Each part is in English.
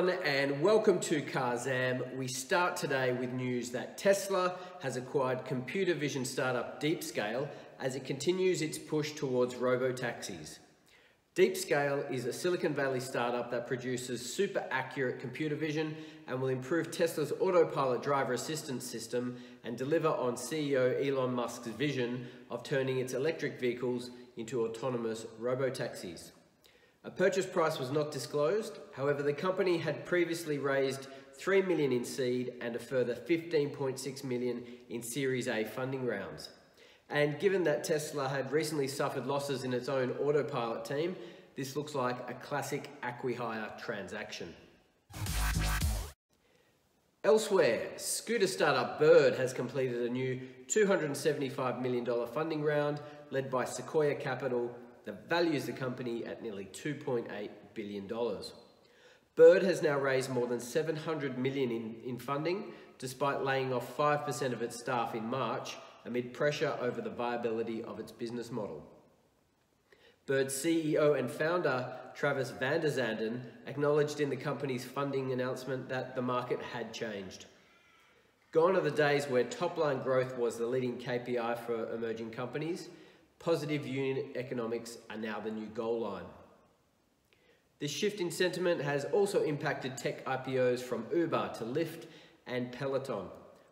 Everyone and welcome to Carzam. We start today with news that Tesla has acquired computer vision startup DeepScale as it continues its push towards robo-taxis. DeepScale is a Silicon Valley startup that produces super accurate computer vision and will improve Tesla's autopilot driver assistance system and deliver on CEO Elon Musk's vision of turning its electric vehicles into autonomous robo-taxis. A purchase price was not disclosed. However, the company had previously raised 3 million in seed and a further 15.6 million in Series A funding rounds. And given that Tesla had recently suffered losses in its own autopilot team, this looks like a classic acquihire transaction. Elsewhere, scooter startup Bird has completed a new $275 million funding round led by Sequoia Capital that values the company at nearly $2.8 billion. Bird has now raised more than 700 million in, in funding, despite laying off 5% of its staff in March amid pressure over the viability of its business model. Bird's CEO and founder, Travis VanderZanden, acknowledged in the company's funding announcement that the market had changed. Gone are the days where top line growth was the leading KPI for emerging companies, Positive unit economics are now the new goal line. This shift in sentiment has also impacted tech IPOs from Uber to Lyft and Peloton,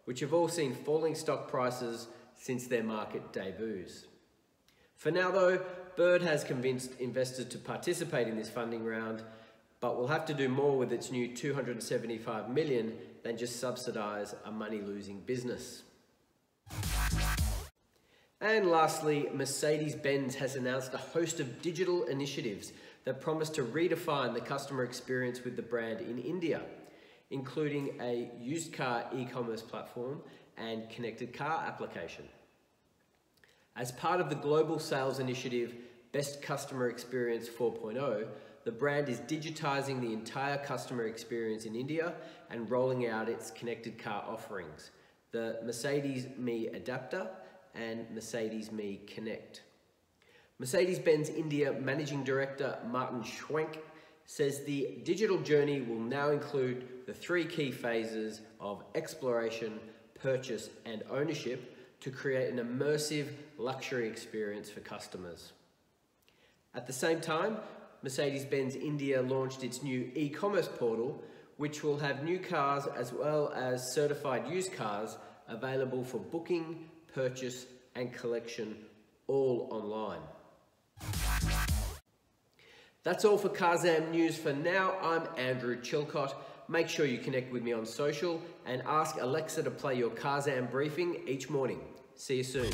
which have all seen falling stock prices since their market debuts. For now though, Bird has convinced investors to participate in this funding round, but will have to do more with its new 275 million than just subsidize a money-losing business. And lastly, Mercedes-Benz has announced a host of digital initiatives that promise to redefine the customer experience with the brand in India, including a used car e-commerce platform and connected car application. As part of the global sales initiative Best Customer Experience 4.0, the brand is digitizing the entire customer experience in India and rolling out its connected car offerings. The Mercedes Me Adapter and Mercedes Me Connect. Mercedes-Benz India Managing Director Martin Schwenk says the digital journey will now include the three key phases of exploration, purchase and ownership to create an immersive luxury experience for customers. At the same time, Mercedes-Benz India launched its new e-commerce portal, which will have new cars as well as certified used cars available for booking, purchase and collection all online. That's all for Carzam News for now. I'm Andrew Chilcott. Make sure you connect with me on social and ask Alexa to play your Carzam briefing each morning. See you soon.